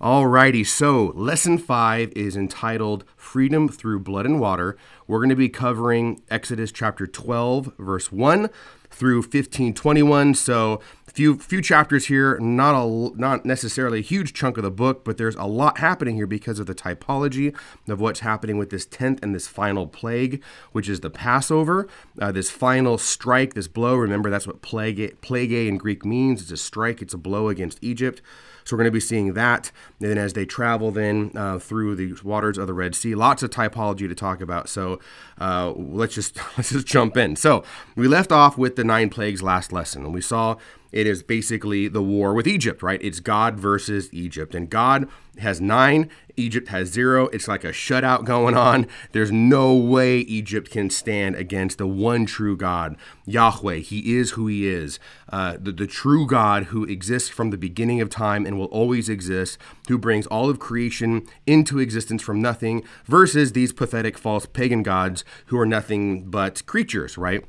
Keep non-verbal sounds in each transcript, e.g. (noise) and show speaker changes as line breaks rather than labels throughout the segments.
Alrighty, so lesson five is entitled Freedom Through Blood and Water. We're going to be covering Exodus chapter 12, verse 1 through 1521. So few few chapters here, not a not necessarily a huge chunk of the book, but there's a lot happening here because of the typology of what's happening with this tenth and this final plague, which is the Passover. Uh, this final strike, this blow. Remember, that's what plague plague in Greek means. It's a strike. It's a blow against Egypt. So we're going to be seeing that. And then as they travel then uh, through the waters of the Red Sea, lots of typology to talk about. So uh, let's just (laughs) let's just jump in. So we left off with the nine plagues last lesson, and we saw it is basically the war with Egypt, right? It's God versus Egypt. And God has nine, Egypt has zero. It's like a shutout going on. There's no way Egypt can stand against the one true God, Yahweh. He is who He is, uh, the, the true God who exists from the beginning of time and will always exist, who brings all of creation into existence from nothing, versus these pathetic false pagan gods who are nothing but creatures, right?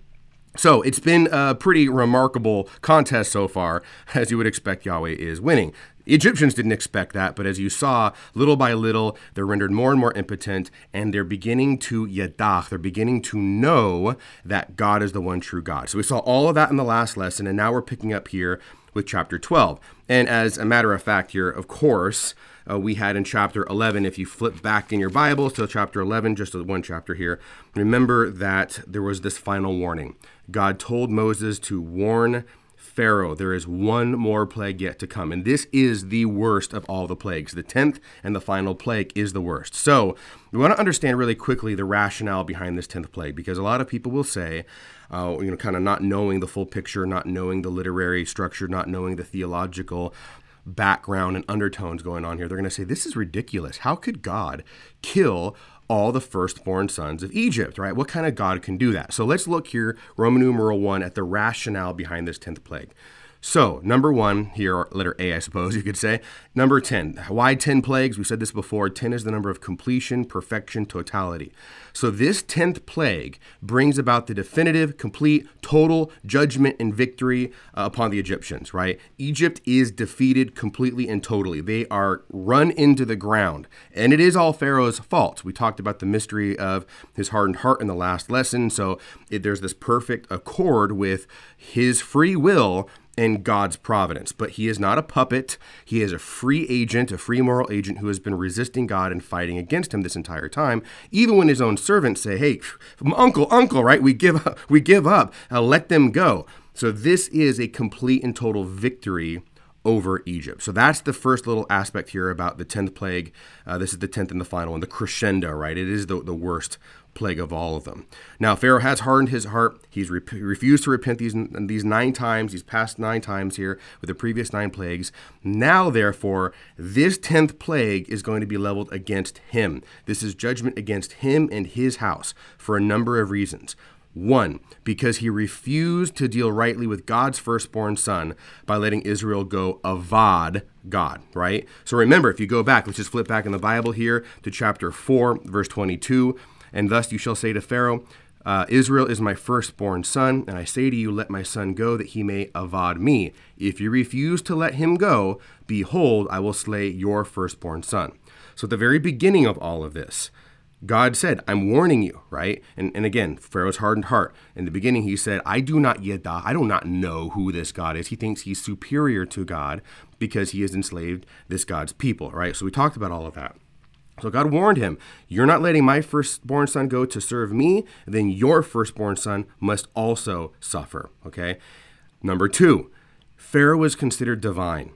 So it's been a pretty remarkable contest so far. As you would expect, Yahweh is winning. Egyptians didn't expect that, but as you saw, little by little, they're rendered more and more impotent, and they're beginning to yadach, they're beginning to know that God is the one true God. So we saw all of that in the last lesson, and now we're picking up here with chapter 12. And as a matter of fact, here, of course, uh, we had in chapter 11. If you flip back in your Bibles to chapter 11, just one chapter here, remember that there was this final warning. God told Moses to warn Pharaoh, there is one more plague yet to come. And this is the worst of all the plagues. The 10th and the final plague is the worst. So we want to understand really quickly the rationale behind this 10th plague because a lot of people will say, uh, you know, kind of not knowing the full picture, not knowing the literary structure, not knowing the theological background and undertones going on here, they're going to say, this is ridiculous. How could God kill all the firstborn sons of Egypt, right? What kind of God can do that? So let's look here, Roman numeral one, at the rationale behind this 10th plague. So, number one, here, letter A, I suppose you could say. Number 10. Why 10 plagues? We said this before. 10 is the number of completion, perfection, totality. So, this 10th plague brings about the definitive, complete, total judgment and victory uh, upon the Egyptians, right? Egypt is defeated completely and totally. They are run into the ground. And it is all Pharaoh's fault. We talked about the mystery of his hardened heart in the last lesson. So, it, there's this perfect accord with his free will in God's providence. But he is not a puppet. He is a free agent, a free moral agent who has been resisting God and fighting against him this entire time. Even when his own servants say, "Hey, uncle, uncle, right? We give up. We give up. Uh, let them go." So this is a complete and total victory over Egypt. So that's the first little aspect here about the 10th plague. Uh, this is the 10th and the final one, the crescendo, right? It is the, the worst plague of all of them. Now, Pharaoh has hardened his heart. He's re- refused to repent these, these nine times. He's passed nine times here with the previous nine plagues. Now, therefore, this 10th plague is going to be leveled against him. This is judgment against him and his house for a number of reasons. One, because he refused to deal rightly with God's firstborn son by letting Israel go avad God, right? So remember, if you go back, let's just flip back in the Bible here to chapter 4, verse 22. And thus you shall say to Pharaoh, uh, Israel is my firstborn son, and I say to you, let my son go, that he may avad me. If you refuse to let him go, behold, I will slay your firstborn son. So at the very beginning of all of this, God said, I'm warning you, right? And, and again, Pharaoh's hardened heart. In the beginning, he said, I do not yet, I do not know who this God is. He thinks he's superior to God because he has enslaved this God's people, right? So we talked about all of that. So God warned him, You're not letting my firstborn son go to serve me, then your firstborn son must also suffer, okay? Number two, Pharaoh was considered divine.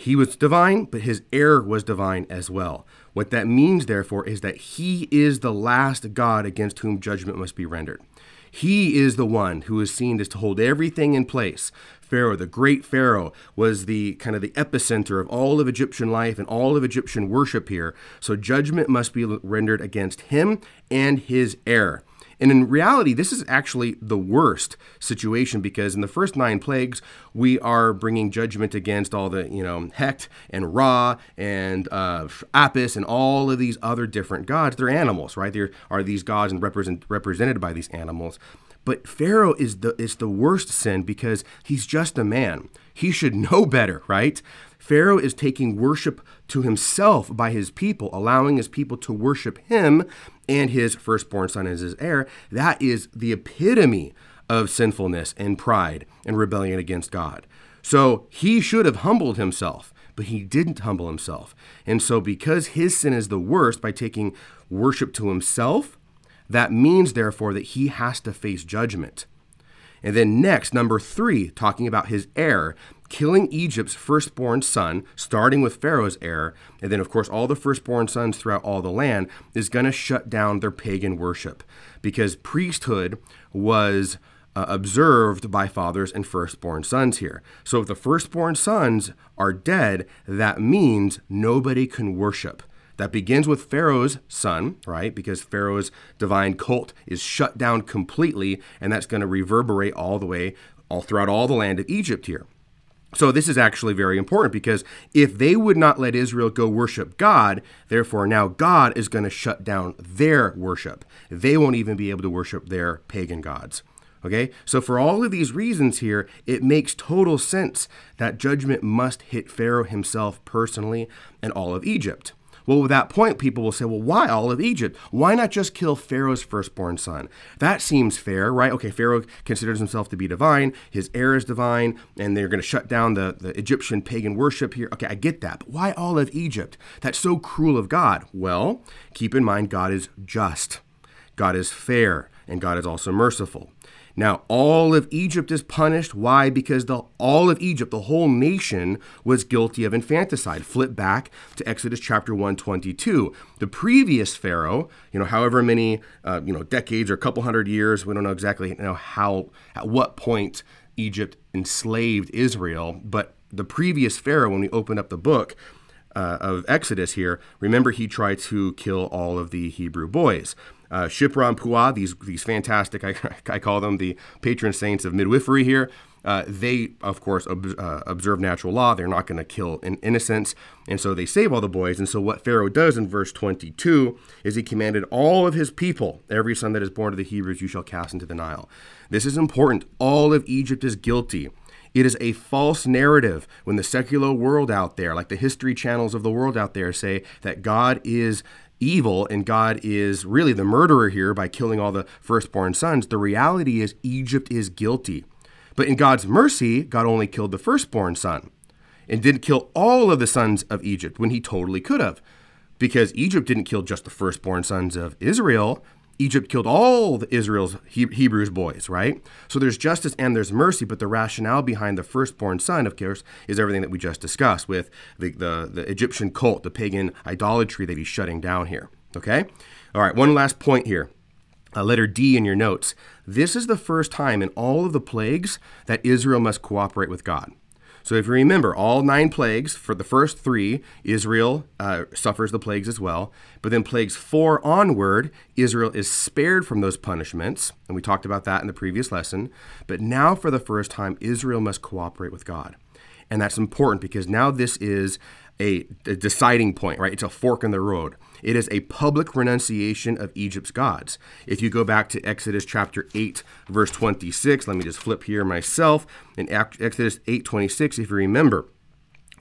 He was divine, but his heir was divine as well. What that means, therefore, is that he is the last God against whom judgment must be rendered. He is the one who is seen as to hold everything in place. Pharaoh, the great Pharaoh, was the kind of the epicenter of all of Egyptian life and all of Egyptian worship here. So judgment must be rendered against him and his heir. And in reality, this is actually the worst situation because in the first nine plagues, we are bringing judgment against all the, you know, Heqet and Ra and uh, Apis and all of these other different gods. They're animals, right? There are these gods and represent, represented by these animals. But Pharaoh is the is the worst sin because he's just a man. He should (laughs) know better, right? Pharaoh is taking worship to himself by his people, allowing his people to worship him and his firstborn son as his heir, that is the epitome of sinfulness and pride and rebellion against God. So he should have humbled himself, but he didn't humble himself. And so, because his sin is the worst by taking worship to himself, that means, therefore, that he has to face judgment. And then next, number three, talking about his heir, killing Egypt's firstborn son, starting with Pharaoh's heir, and then, of course, all the firstborn sons throughout all the land, is going to shut down their pagan worship because priesthood was uh, observed by fathers and firstborn sons here. So if the firstborn sons are dead, that means nobody can worship. That begins with Pharaoh's son, right? Because Pharaoh's divine cult is shut down completely, and that's going to reverberate all the way all throughout all the land of Egypt here. So this is actually very important because if they would not let Israel go worship God, therefore now God is going to shut down their worship. They won't even be able to worship their pagan gods. Okay? So for all of these reasons here, it makes total sense that judgment must hit Pharaoh himself personally and all of Egypt. Well, with that point, people will say, well, why all of Egypt? Why not just kill Pharaoh's firstborn son? That seems fair, right? Okay, Pharaoh considers himself to be divine, his heir is divine, and they're going to shut down the, the Egyptian pagan worship here. Okay, I get that. But why all of Egypt? That's so cruel of God. Well, keep in mind, God is just, God is fair, and God is also merciful. Now, all of Egypt is punished. Why? Because the, all of Egypt, the whole nation, was guilty of infanticide. Flip back to Exodus chapter 122. The previous Pharaoh, you know, however many, uh, you know, decades or a couple hundred years, we don't know exactly you know, how, at what point Egypt enslaved Israel, but the previous Pharaoh, when we open up the book, uh, of Exodus here, remember he tried to kill all of the Hebrew boys uh, Puah, these, these fantastic, I, (laughs) I call them the patron saints of midwifery here. Uh, they, of course, ob- uh, observe natural law. They're not going to kill in innocence. And so they save all the boys. And so what Pharaoh does in verse 22 is he commanded all of his people, every son that is born to the Hebrews, you shall cast into the Nile. This is important. All of Egypt is guilty. It is a false narrative when the secular world out there, like the history channels of the world out there, say that God is evil and God is really the murderer here by killing all the firstborn sons, the reality is Egypt is guilty. But in God's mercy, God only killed the firstborn son and didn't kill all of the sons of Egypt when he totally could have. Because Egypt didn't kill just the firstborn sons of Israel, Egypt killed all Israel's Hebrews boys, right? So there's justice and there's mercy, but the rationale behind the firstborn son, of course, is everything that we just discussed with the, the, the Egyptian cult, the pagan idolatry that he's shutting down here. Okay? All right, one last point here. Uh, letter D in your notes. This is the first time in all of the plagues that Israel must cooperate with God. So if you remember, all nine plagues, for the first three, Israel uh, suffers the plagues as well. But then plagues four onward, Israel is spared from those punishments. And we talked about that in the previous lesson. But now, for the first time, Israel must cooperate with God. And that's important because now this is a, a deciding point, right? It's a fork in the road. It is a public renunciation of Egypt's gods. If you go back to Exodus chapter 8, verse 26, let me just flip here myself. In Exodus 8 26, if you remember,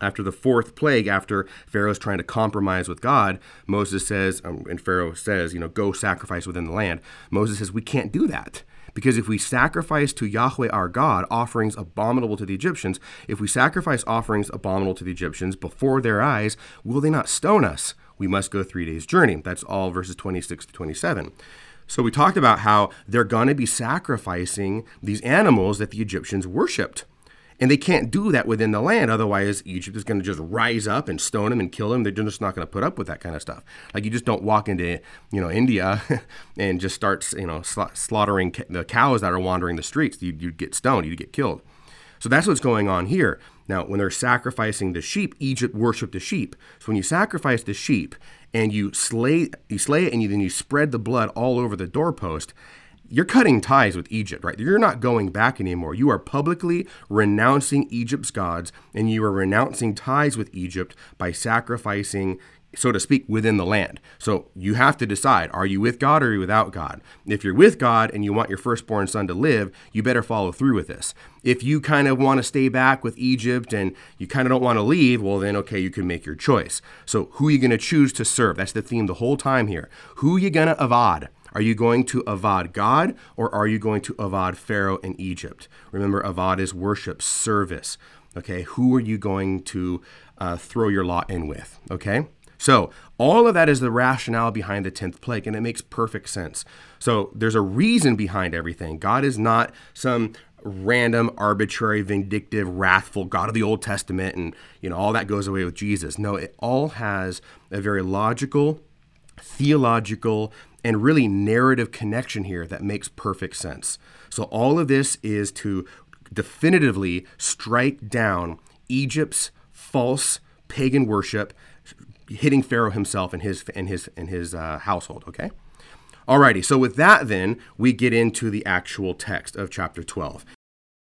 after the fourth plague, after Pharaoh's trying to compromise with God, Moses says, um, and Pharaoh says, you know, go sacrifice within the land. Moses says, we can't do that. Because if we sacrifice to Yahweh our God offerings abominable to the Egyptians, if we sacrifice offerings abominable to the Egyptians before their eyes, will they not stone us? we must go three days' journey. That's all verses 26 to 27. So we talked about how they're going to be sacrificing these animals that the Egyptians worshipped. And they can't do that within the land. Otherwise, Egypt is going to just rise up and stone them and kill them. They're just not going to put up with that kind of stuff. Like you just don't walk into, you know, India (laughs) and just start, you know, slaughtering the cows that are wandering the streets. You'd, you'd get stoned. You'd get killed. So that's what's going on here. Now, when they're sacrificing the sheep, Egypt worshiped the sheep. So when you sacrifice the sheep and you slay, you slay it, and you, then you spread the blood all over the doorpost, you're cutting ties with Egypt, right? You're not going back anymore. You are publicly renouncing Egypt's gods and you are renouncing ties with Egypt by sacrificing so to speak, within the land. So you have to decide are you with God or are you without God? If you're with God and you want your firstborn son to live, you better follow through with this. If you kind of want to stay back with Egypt and you kind of don't want to leave, well, then okay, you can make your choice. So who are you going to choose to serve? That's the theme the whole time here. Who are you going to avad? Are you going to avad God or are you going to avad Pharaoh in Egypt? Remember, avad is worship, service. Okay, who are you going to uh, throw your lot in with? Okay. So, all of that is the rationale behind the 10th plague, and it makes perfect sense. So, there's a reason behind everything. God is not some random, arbitrary, vindictive, wrathful God of the Old Testament, and you know all that goes away with Jesus. No, it all has a very logical, theological, and really narrative connection here that makes perfect sense. So all of this is to definitively strike down Egypt's false pagan worship hitting Pharaoh himself and his and his and his uh, household. Okay. Alrighty, so with that, then we get into the actual text of chapter 12.